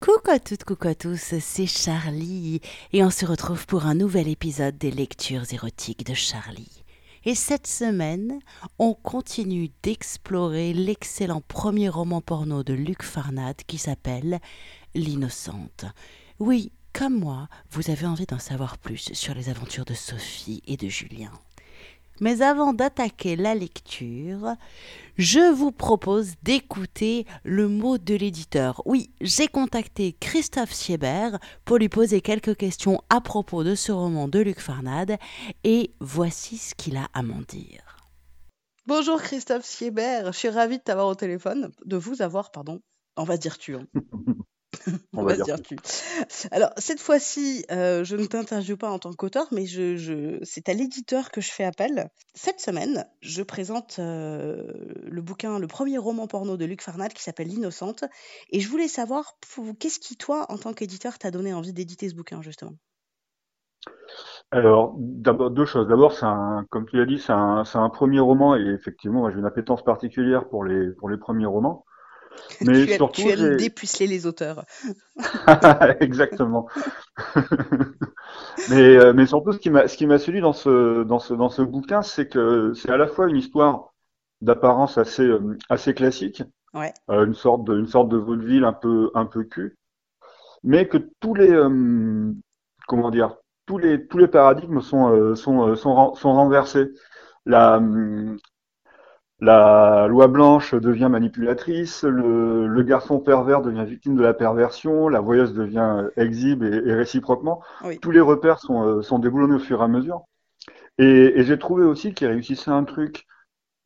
Coucou à toutes, coucou à tous, c'est Charlie et on se retrouve pour un nouvel épisode des lectures érotiques de Charlie. Et cette semaine, on continue d'explorer l'excellent premier roman porno de Luc Farnad qui s'appelle L'innocente. Oui, comme moi, vous avez envie d'en savoir plus sur les aventures de Sophie et de Julien. Mais avant d'attaquer la lecture, je vous propose d'écouter le mot de l'éditeur. Oui, j'ai contacté Christophe Siebert pour lui poser quelques questions à propos de ce roman de Luc Farnade et voici ce qu'il a à m'en dire. Bonjour Christophe Siebert, je suis ravie de t'avoir au téléphone, de vous avoir, pardon. On va dire tu. Hein. On va dire tu. Alors, cette fois-ci, euh, je ne t'interviewe pas en tant qu'auteur, mais je, c'est à l'éditeur que je fais appel. Cette semaine, je présente euh, le bouquin, le premier roman porno de Luc Farnal qui s'appelle L'Innocente. Et je voulais savoir, qu'est-ce qui, toi, en tant qu'éditeur, t'a donné envie d'éditer ce bouquin, justement? Alors, d'abord deux choses. D'abord, c'est un, comme tu l'as dit, c'est un, un, premier roman et effectivement, j'ai une appétence particulière pour les pour les premiers romans. Mais tu surtout, tu aimes dépuceler les auteurs. Exactement. mais, euh, mais surtout, ce qui m'a, ce qui m'a séduit dans ce, dans ce, dans ce bouquin, c'est que c'est à la fois une histoire d'apparence assez, euh, assez classique, ouais. euh, une sorte de, une sorte de vaudeville un peu, un peu cul, mais que tous les, euh, comment dire, tous les, tous les paradigmes sont, sont, sont, sont renversés. La, la loi blanche devient manipulatrice, le, garçon pervers devient victime de la perversion, la voyeuse devient exhibe et, réciproquement. Tous les repères sont, euh, sont déboulonnés au fur et à mesure. Et, j'ai trouvé aussi qu'il réussissait un truc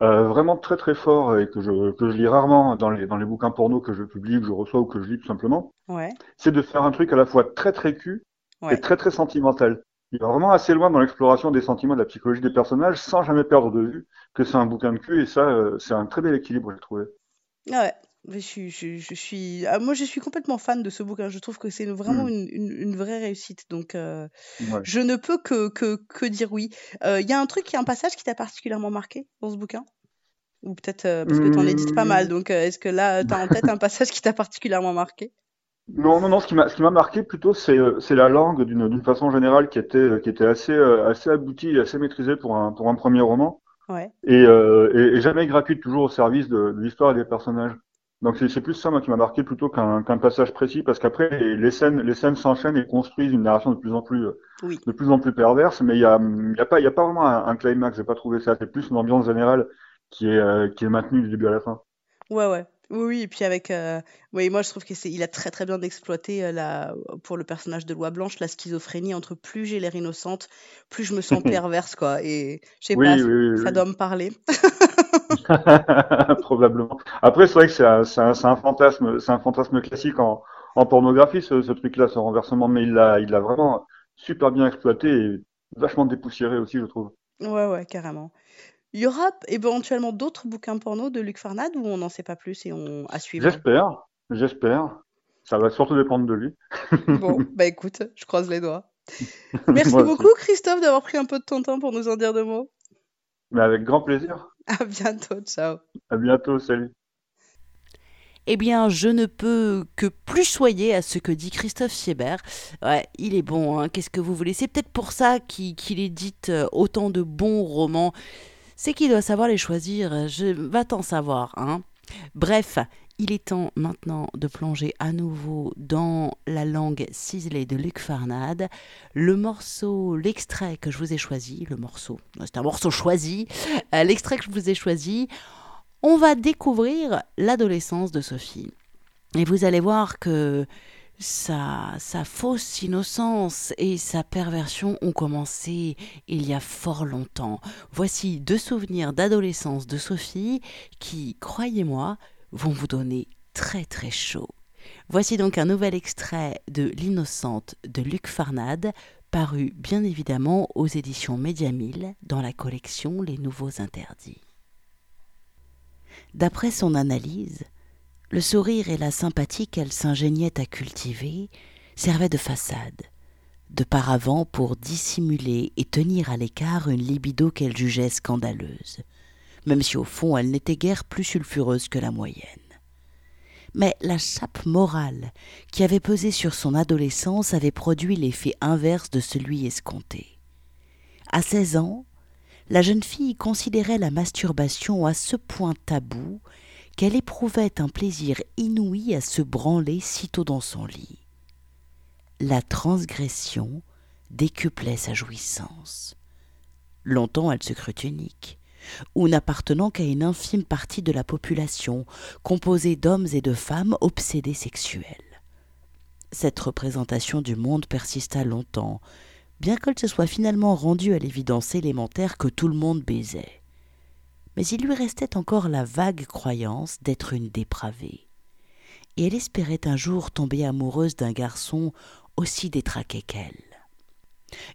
euh, vraiment très très fort et que je, que je lis rarement dans les, dans les bouquins porno que je publie, que je reçois ou que je lis tout simplement. Ouais. C'est de faire un truc à la fois très très cul et très très sentimental il va vraiment assez loin dans l'exploration des sentiments de la psychologie des personnages sans jamais perdre de vue que c'est un bouquin de cul et ça, euh, c'est un très bel équilibre, j'ai trouvé. Ouais. Je suis, je, suis, ah, moi je suis complètement fan de ce bouquin. Je trouve que c'est vraiment hmm. une, une, vraie réussite. Donc, euh, je ne peux que, que, que dire oui. Euh, il y a un truc, il y a un passage qui t'a particulièrement marqué dans ce bouquin? Ou peut-être parce que tu en édites pas mal. Hmm. Donc, est-ce que là, tu as en tête un passage qui t'a particulièrement marqué? Non, non, non. Ce qui m'a, ce qui m'a marqué plutôt, c'est, euh, c'est la langue d'une, d'une façon générale qui était, euh, qui était assez, euh, assez aboutie et assez maîtrisée pour un, pour un premier roman. Ouais. Et, euh, et, jamais gratuite, toujours au service de, de l'histoire et des personnages. Donc c'est, c'est plus ça moi qui m'a marqué plutôt qu'un, qu'un passage précis, parce qu'après les, scènes, les scènes s'enchaînent et construisent une narration de plus en plus, oui. de plus en plus perverse. Mais il y a, y a pas, il y a pas vraiment un, un climax. J'ai pas trouvé ça. C'est plus une ambiance générale qui est, qui est maintenue du début à la fin. Ouais, ouais. Oui, et puis avec, euh, oui, moi je trouve que c'est, il a très très bien exploité euh, la, pour le personnage de Loi Blanche la schizophrénie entre plus j'ai l'air innocente, plus je me sens perverse quoi. Et je sais pas, ça doit me parler. Probablement. Après, c'est vrai que c'est un, c'est un, un fantasme, c'est un fantasme classique en, en pornographie, ce, ce truc-là, ce renversement, mais il l'a, il l'a vraiment super bien exploité et vachement dépoussiéré aussi, je trouve. Ouais, ouais, carrément. Il y aura éventuellement d'autres bouquins porno de Luc Farnad ou on n'en sait pas plus et on a suivre J'espère, j'espère. Ça va surtout dépendre de lui. bon, bah écoute, je croise les doigts. Merci beaucoup Christophe d'avoir pris un peu de ton temps pour nous en dire deux mots. Mais avec grand plaisir. À bientôt, ciao. À bientôt, salut. Eh bien, je ne peux que plus soyer à ce que dit Christophe Siebert. Ouais, il est bon, hein, qu'est-ce que vous voulez? C'est peut-être pour ça qu'il édite euh, autant de bons romans c'est qu'il doit savoir les choisir. Je va t'en savoir, hein. Bref, il est temps maintenant de plonger à nouveau dans la langue ciselée de Luc Farnad. Le morceau, l'extrait que je vous ai choisi, le morceau, c'est un morceau choisi, euh, l'extrait que je vous ai choisi, on va découvrir l'adolescence de Sophie. Et vous allez voir que sa, fausse innocence et sa perversion ont commencé il y a fort longtemps. Voici deux souvenirs d'adolescence de Sophie qui, croyez-moi, vont vous donner très très chaud. Voici donc un nouvel extrait de L'innocente de Luc Farnade, paru bien évidemment aux éditions Média dans la collection Les Nouveaux Interdits. D'après son analyse, le sourire et la sympathie qu'elle s'ingéniait à cultiver servaient de façade, de paravent pour dissimuler et tenir à l'écart une libido qu'elle jugeait scandaleuse, même si au fond elle n'était guère plus sulfureuse que la moyenne. Mais la chape morale qui avait pesé sur son adolescence avait produit l'effet inverse de celui escompté. À seize ans, la jeune fille considérait la masturbation à ce point tabou qu'elle éprouvait un plaisir inouï à se branler sitôt dans son lit. La transgression décuplait sa jouissance. Longtemps elle se crut unique, ou n'appartenant qu'à une infime partie de la population, composée d'hommes et de femmes obsédés sexuels. Cette représentation du monde persista longtemps, bien qu'elle se soit finalement rendue à l'évidence élémentaire que tout le monde baisait. Mais il lui restait encore la vague croyance d'être une dépravée. Et elle espérait un jour tomber amoureuse d'un garçon aussi détraqué qu'elle.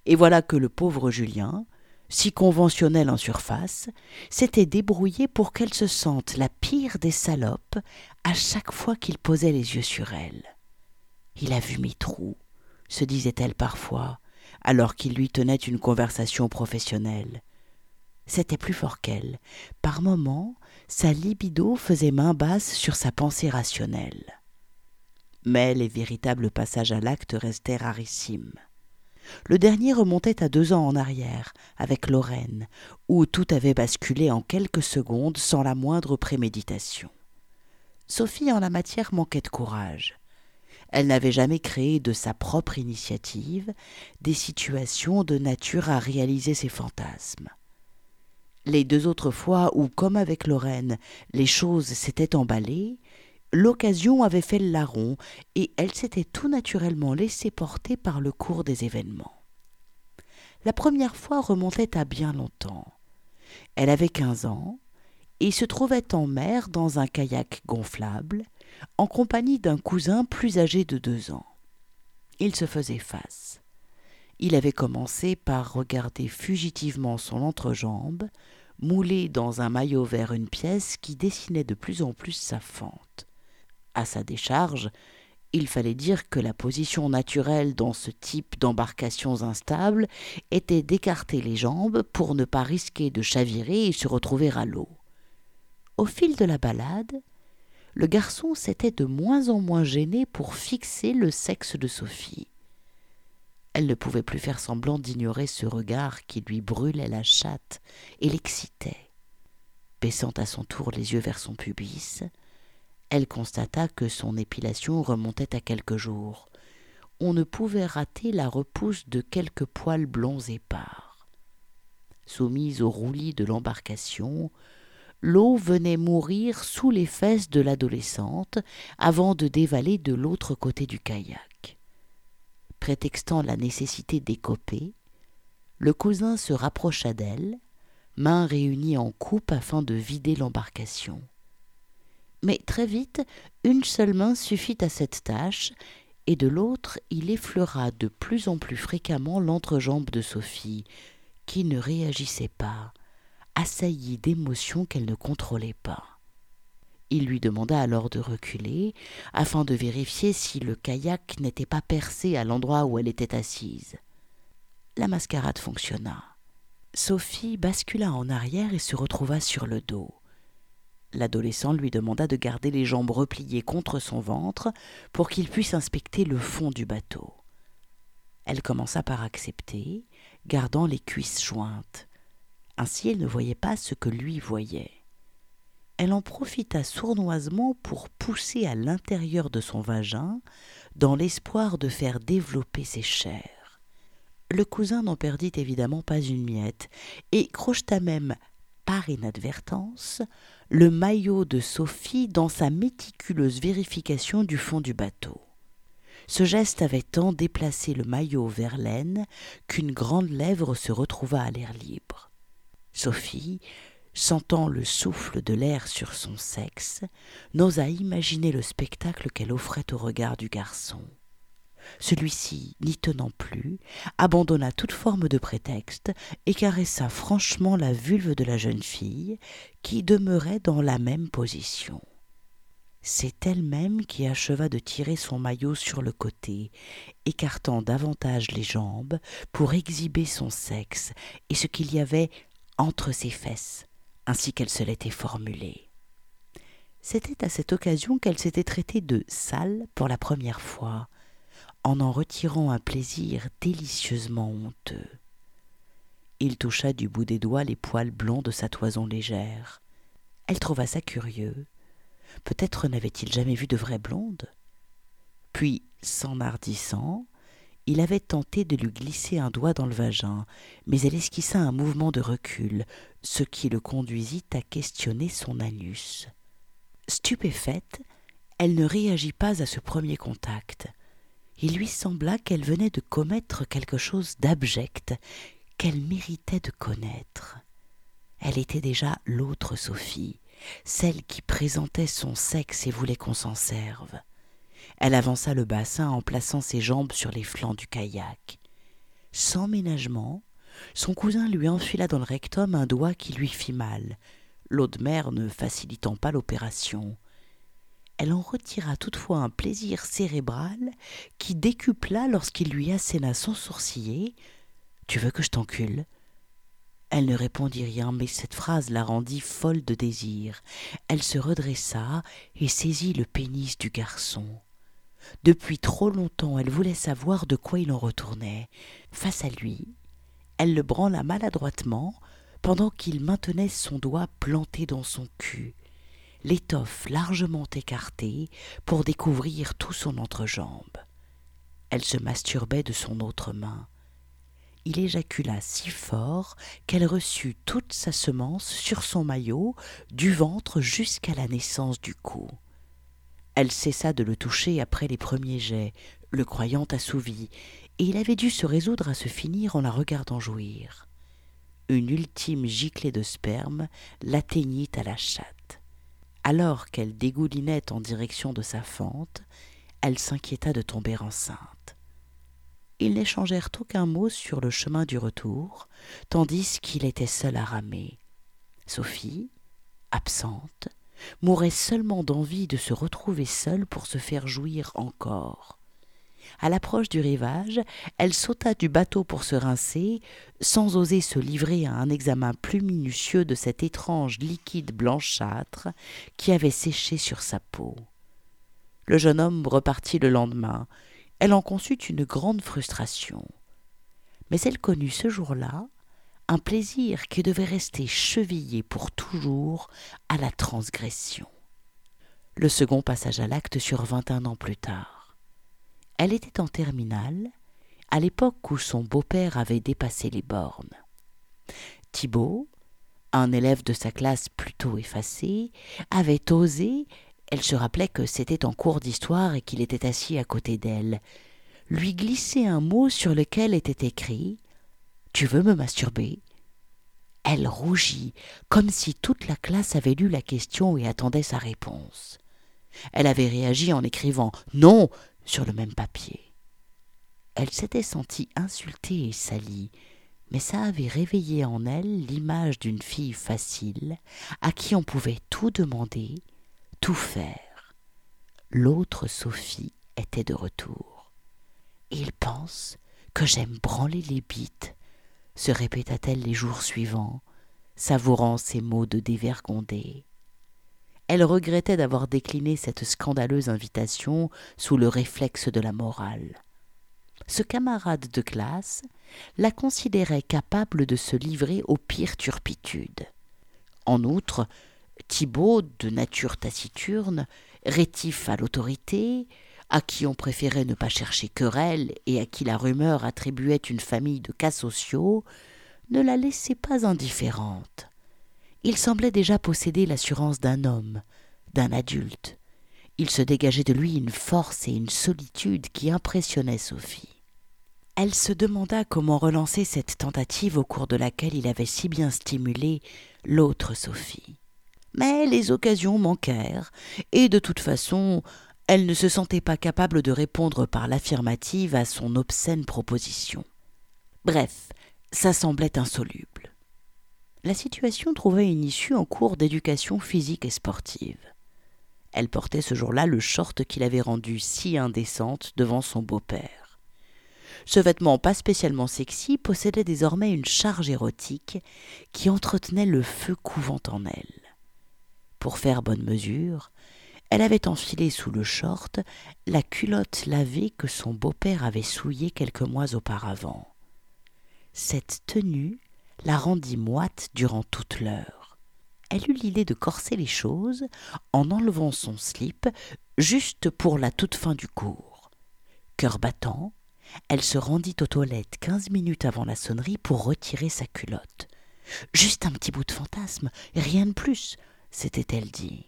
Et voilà que le pauvre Julien, si conventionnel en surface, s'était débrouillé pour qu'elle se sente la pire des salopes à chaque fois qu'il posait les yeux sur elle. Il a vu mes trous, se disait-elle parfois, alors qu'il lui tenait une conversation professionnelle. C'était plus fort qu'elle. Par moments, sa libido faisait main basse sur sa pensée rationnelle. Mais les véritables passages à l'acte restaient rarissimes. Le dernier remontait à deux ans en arrière, avec Lorraine, où tout avait basculé en quelques secondes sans la moindre préméditation. Sophie en la matière manquait de courage. Elle n'avait jamais créé de sa propre initiative des situations de nature à réaliser ses fantasmes. Les deux autres fois où, comme avec Lorraine, les choses s'étaient emballées, l'occasion avait fait le larron et elle s'était tout naturellement laissée porter par le cours des événements. La première fois remontait à bien longtemps. Elle avait quinze ans et se trouvait en mer dans un kayak gonflable, en compagnie d'un cousin plus âgé de deux ans. Il se faisait face. Il avait commencé par regarder fugitivement son entrejambe, moulée dans un maillot vert une pièce qui dessinait de plus en plus sa fente à sa décharge, il fallait dire que la position naturelle dans ce type d'embarcations instables était d'écarter les jambes pour ne pas risquer de chavirer et se retrouver à l'eau. Au fil de la balade, le garçon s'était de moins en moins gêné pour fixer le sexe de Sophie. Elle ne pouvait plus faire semblant d'ignorer ce regard qui lui brûlait la chatte et l'excitait. Baissant à son tour les yeux vers son pubis, elle constata que son épilation remontait à quelques jours. On ne pouvait rater la repousse de quelques poils blonds épars. Soumise au roulis de l'embarcation, l'eau venait mourir sous les fesses de l'adolescente avant de dévaler de l'autre côté du kayak. Prétextant la nécessité d'écoper, le cousin se rapprocha d'elle, mains réunies en coupe afin de vider l'embarcation. Mais très vite, une seule main suffit à cette tâche, et de l'autre il effleura de plus en plus fréquemment l'entrejambe de Sophie, qui ne réagissait pas, assaillie d'émotions qu'elle ne contrôlait pas. Il lui demanda alors de reculer, afin de vérifier si le kayak n'était pas percé à l'endroit où elle était assise. La mascarade fonctionna. Sophie bascula en arrière et se retrouva sur le dos. L'adolescent lui demanda de garder les jambes repliées contre son ventre pour qu'il puisse inspecter le fond du bateau. Elle commença par accepter, gardant les cuisses jointes. Ainsi elle ne voyait pas ce que lui voyait. Elle en profita sournoisement pour pousser à l'intérieur de son vagin, dans l'espoir de faire développer ses chairs. Le cousin n'en perdit évidemment pas une miette, et crocheta même, par inadvertance, le maillot de Sophie dans sa méticuleuse vérification du fond du bateau. Ce geste avait tant déplacé le maillot vers l'aine qu'une grande lèvre se retrouva à l'air libre. Sophie, sentant le souffle de l'air sur son sexe, n'osa imaginer le spectacle qu'elle offrait au regard du garçon. Celui-ci, n'y tenant plus, abandonna toute forme de prétexte et caressa franchement la vulve de la jeune fille, qui demeurait dans la même position. C'est elle-même qui acheva de tirer son maillot sur le côté, écartant davantage les jambes pour exhiber son sexe et ce qu'il y avait entre ses fesses, ainsi qu'elle se l'était formulé. C'était à cette occasion qu'elle s'était traitée de sale pour la première fois, en en retirant un plaisir délicieusement honteux. Il toucha du bout des doigts les poils blonds de sa toison légère. Elle trouva ça curieux. Peut-être n'avait-il jamais vu de vraie blonde? Puis, s'enhardissant, il avait tenté de lui glisser un doigt dans le vagin, mais elle esquissa un mouvement de recul, ce qui le conduisit à questionner son anus. Stupéfaite, elle ne réagit pas à ce premier contact. Il lui sembla qu'elle venait de commettre quelque chose d'abject, qu'elle méritait de connaître. Elle était déjà l'autre Sophie, celle qui présentait son sexe et voulait qu'on s'en serve. Elle avança le bassin en plaçant ses jambes sur les flancs du kayak. Sans ménagement, son cousin lui enfila dans le rectum un doigt qui lui fit mal, l'eau de mer ne facilitant pas l'opération. Elle en retira toutefois un plaisir cérébral qui décupla lorsqu'il lui asséna sans sourciller tu veux que je t'encule? Elle ne répondit rien, mais cette phrase la rendit folle de désir. Elle se redressa et saisit le pénis du garçon. Depuis trop longtemps, elle voulait savoir de quoi il en retournait. Face à lui, elle le branla maladroitement pendant qu'il maintenait son doigt planté dans son cul, l'étoffe largement écartée pour découvrir tout son entrejambe. Elle se masturbait de son autre main il éjacula si fort qu'elle reçut toute sa semence sur son maillot, du ventre jusqu'à la naissance du cou. Elle cessa de le toucher après les premiers jets, le croyant assouvi, et il avait dû se résoudre à se finir en la regardant jouir. Une ultime giclée de sperme l'atteignit à la chatte. Alors qu'elle dégoulinait en direction de sa fente, elle s'inquiéta de tomber enceinte ils n'échangèrent aucun mot sur le chemin du retour, tandis qu'il était seul à ramer. Sophie, absente, mourait seulement d'envie de se retrouver seule pour se faire jouir encore. À l'approche du rivage, elle sauta du bateau pour se rincer, sans oser se livrer à un examen plus minutieux de cet étrange liquide blanchâtre qui avait séché sur sa peau. Le jeune homme repartit le lendemain, elle en conçut une grande frustration. Mais elle connut ce jour-là un plaisir qui devait rester chevillé pour toujours à la transgression. Le second passage à l'acte survint un an plus tard. Elle était en terminale, à l'époque où son beau-père avait dépassé les bornes. Thibault, un élève de sa classe plutôt effacé, avait osé elle se rappelait que c'était en cours d'histoire et qu'il était assis à côté d'elle. Lui glisser un mot sur lequel était écrit Tu veux me masturber? Elle rougit, comme si toute la classe avait lu la question et attendait sa réponse. Elle avait réagi en écrivant Non sur le même papier. Elle s'était sentie insultée et salie, mais ça avait réveillé en elle l'image d'une fille facile, à qui on pouvait tout demander tout faire. L'autre Sophie était de retour. Il pense que j'aime branler les bites, se répéta-t-elle les jours suivants, savourant ces mots de dévergondée. Elle regrettait d'avoir décliné cette scandaleuse invitation sous le réflexe de la morale. Ce camarade de classe la considérait capable de se livrer aux pires turpitudes. En outre, Thibault, de nature taciturne, rétif à l'autorité, à qui on préférait ne pas chercher querelle et à qui la rumeur attribuait une famille de cas sociaux, ne la laissait pas indifférente. Il semblait déjà posséder l'assurance d'un homme, d'un adulte. Il se dégageait de lui une force et une solitude qui impressionnaient Sophie. Elle se demanda comment relancer cette tentative au cours de laquelle il avait si bien stimulé l'autre Sophie mais les occasions manquèrent, et de toute façon, elle ne se sentait pas capable de répondre par l'affirmative à son obscène proposition. Bref, ça semblait insoluble. La situation trouvait une issue en cours d'éducation physique et sportive. Elle portait ce jour-là le short qui l'avait rendue si indécente devant son beau-père. Ce vêtement pas spécialement sexy possédait désormais une charge érotique qui entretenait le feu couvant en elle. Pour faire bonne mesure, Elle avait enfilé sous le short la culotte lavée que son beau-père avait souillée quelques mois auparavant. Cette tenue la rendit moite durant toute l'heure. Elle eut l'idée de corser les choses en enlevant son slip juste pour la toute fin du cours. Cœur battant, elle se rendit aux toilettes quinze minutes avant la sonnerie pour retirer sa culotte. Juste un petit bout de fantasme, rien de plus, s'était-elle dit.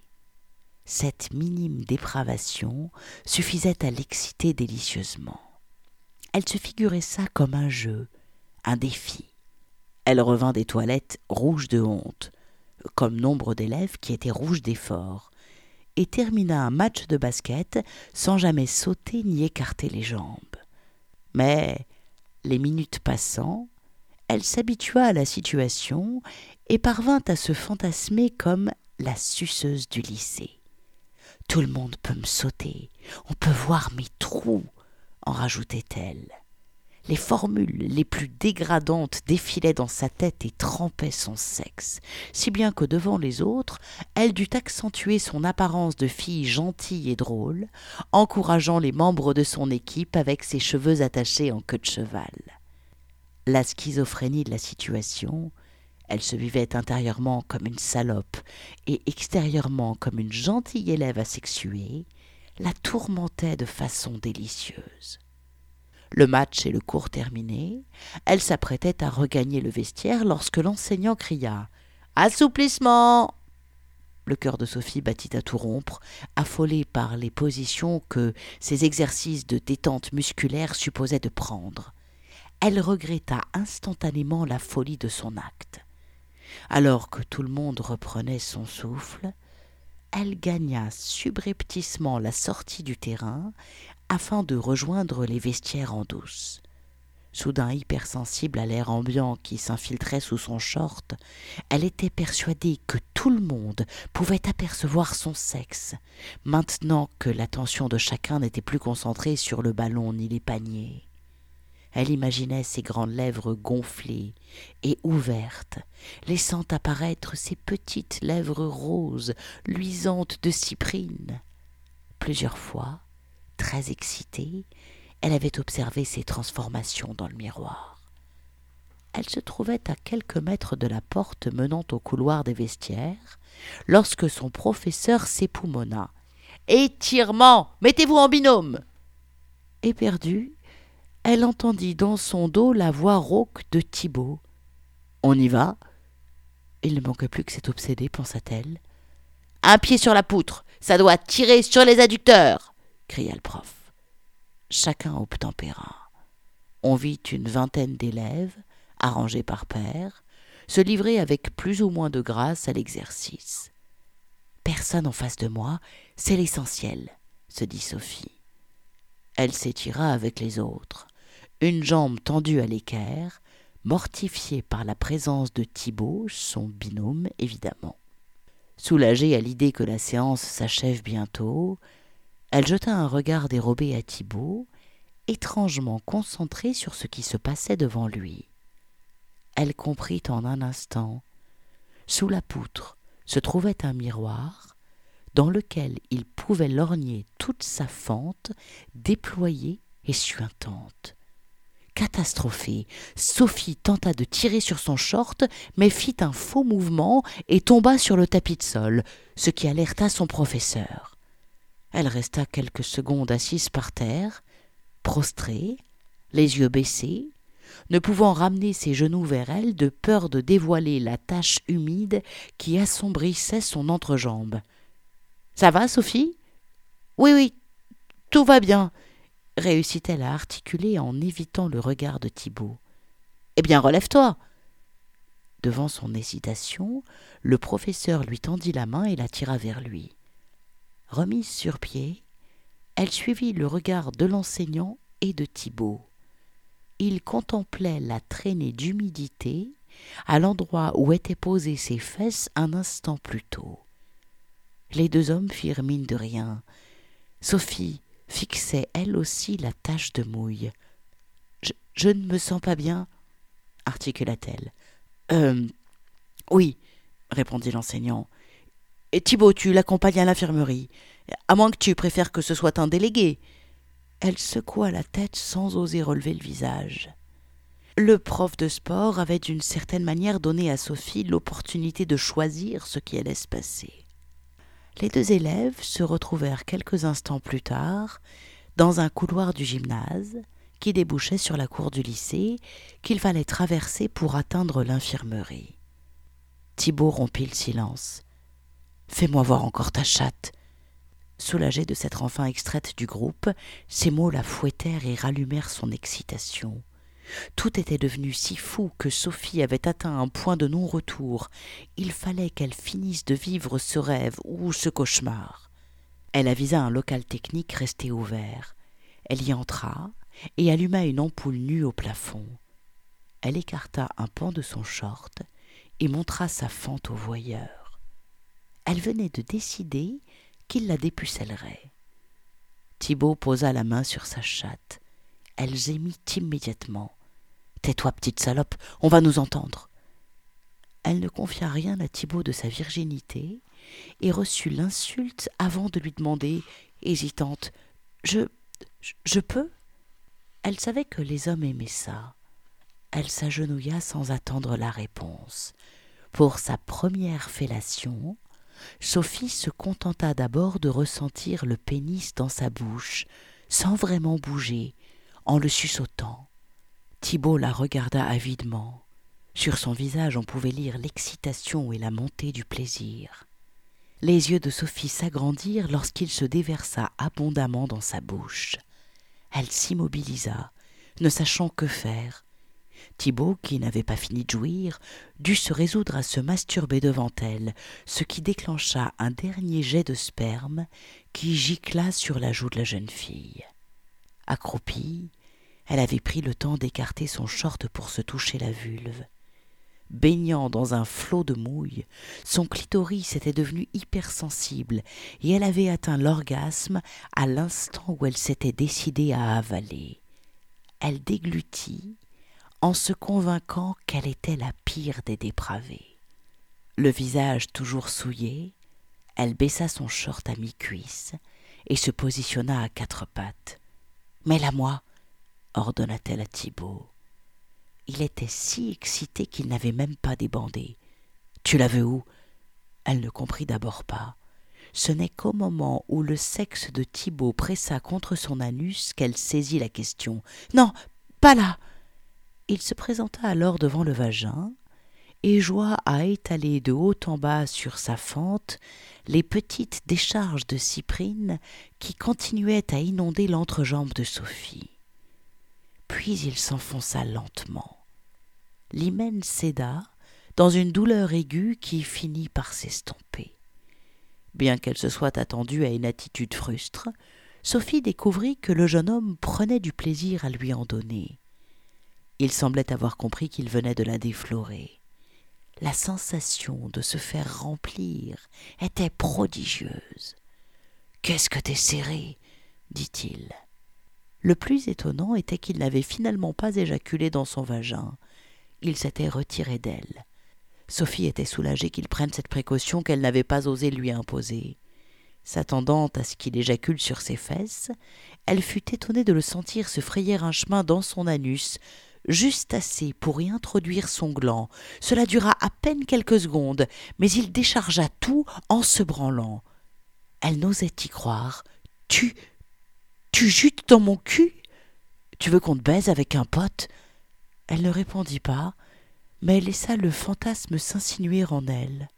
Cette minime dépravation suffisait à l'exciter délicieusement. Elle se figurait ça comme un jeu, un défi. Elle revint des toilettes rouge de honte, comme nombre d'élèves qui étaient rouges d'effort, et termina un match de basket sans jamais sauter ni écarter les jambes. Mais, les minutes passant, elle s'habitua à la situation et parvint à se fantasmer comme la suceuse du lycée. Tout le monde peut me sauter, on peut voir mes trous, en rajoutait-elle. Les formules les plus dégradantes défilaient dans sa tête et trempaient son sexe, si bien que devant les autres, elle dut accentuer son apparence de fille gentille et drôle, encourageant les membres de son équipe avec ses cheveux attachés en queue de cheval. La schizophrénie de la situation, elle se vivait intérieurement comme une salope et extérieurement comme une gentille élève asexuée, la tourmentait de façon délicieuse. Le match et le cours terminés, elle s'apprêtait à regagner le vestiaire lorsque l'enseignant cria Assouplissement Le cœur de Sophie battit à tout rompre, affolée par les positions que ces exercices de détente musculaire supposaient de prendre. Elle regretta instantanément la folie de son acte. Alors que tout le monde reprenait son souffle, elle gagna subrepticement la sortie du terrain afin de rejoindre les vestiaires en douce. Soudain hypersensible à l'air ambiant qui s'infiltrait sous son short, elle était persuadée que tout le monde pouvait apercevoir son sexe, maintenant que l'attention de chacun n'était plus concentrée sur le ballon ni les paniers. Elle imaginait ses grandes lèvres gonflées et ouvertes, laissant apparaître ses petites lèvres roses, luisantes de cyprine. Plusieurs fois, très excitée, elle avait observé ces transformations dans le miroir. Elle se trouvait à quelques mètres de la porte menant au couloir des vestiaires, lorsque son professeur s'époumonna. Étirement. Mettez-vous en binôme. Éperdue, elle entendit dans son dos la voix rauque de Thibault. On y va Il ne manquait plus que cet obsédé, pensa-t-elle. Un pied sur la poutre, ça doit tirer sur les adducteurs cria le prof. Chacun obtempéra. On vit une vingtaine d'élèves, arrangés par paires, se livrer avec plus ou moins de grâce à l'exercice. Personne en face de moi, c'est l'essentiel, se dit Sophie. Elle s'étira avec les autres, une jambe tendue à l'équerre, mortifiée par la présence de Thibault, son binôme évidemment. Soulagée à l'idée que la séance s'achève bientôt, elle jeta un regard dérobé à Thibault, étrangement concentré sur ce qui se passait devant lui. Elle comprit en un instant. Sous la poutre se trouvait un miroir dans lequel il pouvait lorgner toute sa fente déployée et suintante. Catastrophée, Sophie tenta de tirer sur son short, mais fit un faux mouvement et tomba sur le tapis de sol, ce qui alerta son professeur. Elle resta quelques secondes assise par terre, prostrée, les yeux baissés, ne pouvant ramener ses genoux vers elle de peur de dévoiler la tache humide qui assombrissait son entrejambe. Ça va, Sophie? Oui, oui, tout va bien, réussit-elle à articuler en évitant le regard de Thibault. Eh bien, relève-toi. Devant son hésitation, le professeur lui tendit la main et la tira vers lui. Remise sur pied, elle suivit le regard de l'enseignant et de Thibault. Il contemplait la traînée d'humidité à l'endroit où étaient posées ses fesses un instant plus tôt. Les deux hommes firent mine de rien. Sophie fixait elle aussi la tache de mouille. Je, ne me sens pas bien, articula-t-elle. Euh. Oui, répondit l'enseignant. Et Thibaut, tu l'accompagnes à l'infirmerie, à moins que tu préfères que ce soit un délégué. Elle secoua la tête sans oser relever le visage. Le prof de sport avait d'une certaine manière donné à Sophie l'opportunité de choisir ce qui allait se passer. Les deux élèves se retrouvèrent quelques instants plus tard dans un couloir du gymnase qui débouchait sur la cour du lycée qu'il fallait traverser pour atteindre l'infirmerie. Thibault rompit le silence. Fais-moi voir encore ta chatte. Soulagée de s'être enfin extraite du groupe, ces mots la fouettèrent et rallumèrent son excitation. Tout était devenu si fou que Sophie avait atteint un point de non-retour. Il fallait qu'elle finisse de vivre ce rêve ou ce cauchemar. Elle avisa un local technique resté ouvert. Elle y entra et alluma une ampoule nue au plafond. Elle écarta un pan de son short et montra sa fente au voyeur. Elle venait de décider qu'il la dépucellerait. Thibault posa la main sur sa chatte. Elle gémit immédiatement. Tais-toi, petite salope, on va nous entendre. Elle ne confia rien à Thibault de sa virginité et reçut l'insulte avant de lui demander, hésitante, Je. je peux? Elle savait que les hommes aimaient ça. Elle s'agenouilla sans attendre la réponse. Pour sa première fellation, Sophie se contenta d'abord de ressentir le pénis dans sa bouche, sans vraiment bouger, en le suçotant. Thibault la regarda avidement. Sur son visage on pouvait lire l'excitation et la montée du plaisir. Les yeux de Sophie s'agrandirent lorsqu'il se déversa abondamment dans sa bouche. Elle s'immobilisa, ne sachant que faire. Thibault, qui n'avait pas fini de jouir, dut se résoudre à se masturber devant elle, ce qui déclencha un dernier jet de sperme qui gicla sur la joue de la jeune fille. Accroupie, elle avait pris le temps d'écarter son short pour se toucher la vulve. Baignant dans un flot de mouille, son clitoris était devenu hypersensible et elle avait atteint l'orgasme à l'instant où elle s'était décidée à avaler. Elle déglutit en se convainquant qu'elle était la pire des dépravées. Le visage toujours souillé, elle baissa son short à mi-cuisse et se positionna à quatre pattes. Mets-la-moi, ordonna-t-elle à Thibault. Il était si excité qu'il n'avait même pas débandé. Tu la veux où? Elle ne comprit d'abord pas. Ce n'est qu'au moment où le sexe de Thibault pressa contre son anus qu'elle saisit la question. Non, pas là. Il se présenta alors devant le vagin et joua à étaler de haut en bas sur sa fente les petites décharges de cyprine qui continuaient à inonder l'entrejambe de Sophie. Puis il s'enfonça lentement. L'hymen céda dans une douleur aiguë qui finit par s'estomper. Bien qu'elle se soit attendue à une attitude frustre, Sophie découvrit que le jeune homme prenait du plaisir à lui en donner. Il semblait avoir compris qu'il venait de la déflorer. La sensation de se faire remplir était prodigieuse. Qu'est-ce que t'es serré? dit-il. Le plus étonnant était qu'il n'avait finalement pas éjaculé dans son vagin. Il s'était retiré d'elle. Sophie était soulagée qu'il prenne cette précaution qu'elle n'avait pas osé lui imposer. S'attendant à ce qu'il éjacule sur ses fesses, elle fut étonnée de le sentir se frayer un chemin dans son anus, juste assez pour y introduire son gland. Cela dura à peine quelques secondes, mais il déchargea tout en se branlant. Elle n'osait y croire. Tu tu jutes dans mon cul? Tu veux qu'on te baise avec un pote? Elle ne répondit pas, mais laissa le fantasme s'insinuer en elle.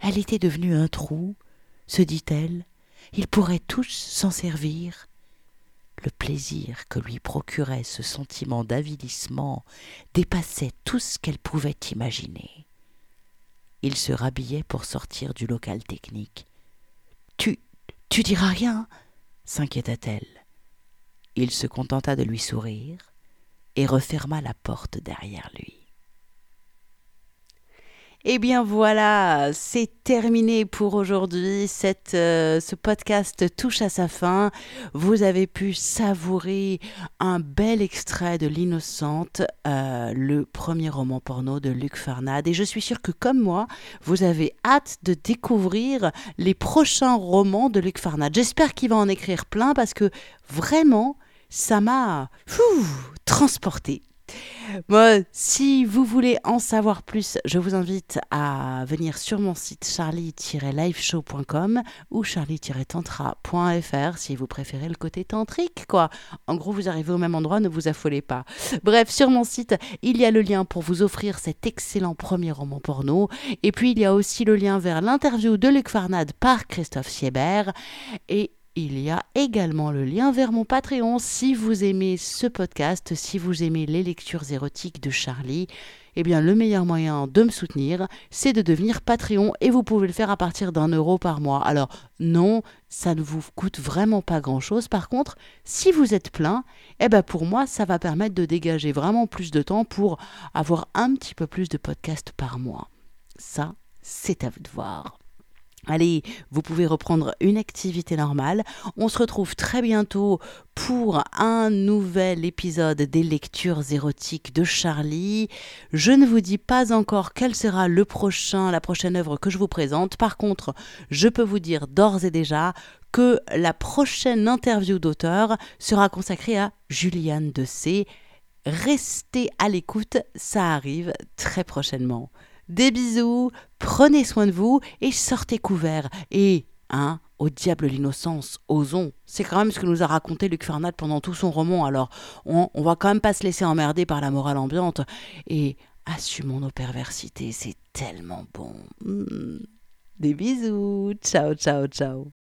Elle était devenue un trou, se dit-elle, ils pourraient tous s'en servir. Le plaisir que lui procurait ce sentiment d'avilissement dépassait tout ce qu'elle pouvait imaginer. Il se rhabillait pour sortir du local technique. Tu. tu diras rien? S'inquiéta-t-elle. Il se contenta de lui sourire et referma la porte derrière lui. Eh bien voilà, c'est terminé pour aujourd'hui. Cette, euh, ce podcast touche à sa fin. Vous avez pu savourer un bel extrait de L'Innocente, euh, le premier roman porno de Luc Farnade. Et je suis sûre que comme moi, vous avez hâte de découvrir les prochains romans de Luc Farnade. J'espère qu'il va en écrire plein parce que vraiment, ça m'a transporté Moi, si vous voulez en savoir plus, je vous invite à venir sur mon site charlie-liveshow.com ou charlie-tantra.fr si vous préférez le côté tantrique, quoi. En gros, vous arrivez au même endroit, ne vous affolez pas. Bref, sur mon site, il y a le lien pour vous offrir cet excellent premier roman porno. Et puis, il y a aussi le lien vers l'interview de Luc Farnade par Christophe Siebert. Et il y a également le lien vers mon Patreon si vous aimez ce podcast, si vous aimez les lectures érotiques de Charlie. Eh bien, le meilleur moyen de me soutenir, c'est de devenir Patreon et vous pouvez le faire à partir d'un euro par mois. Alors, non, ça ne vous coûte vraiment pas grand-chose. Par contre, si vous êtes plein, eh ben pour moi, ça va permettre de dégager vraiment plus de temps pour avoir un petit peu plus de podcasts par mois. Ça, c'est à vous de voir. Allez, vous pouvez reprendre une activité normale. On se retrouve très bientôt pour un nouvel épisode des lectures érotiques de Charlie. Je ne vous dis pas encore quel sera le prochain, la prochaine œuvre que je vous présente. Par contre, je peux vous dire d'ores et déjà que la prochaine interview d'auteur sera consacrée à Juliane de C. Restez à l'écoute, ça arrive très prochainement. Des bisous, prenez soin de vous et sortez couverts. Et, hein, au diable l'innocence, osons. C'est quand même ce que nous a raconté Luc Farnade pendant tout son roman, alors on, on va quand même pas se laisser emmerder par la morale ambiante. Et assumons nos perversités, c'est tellement bon. Hmm. Des bisous, ciao, ciao, ciao.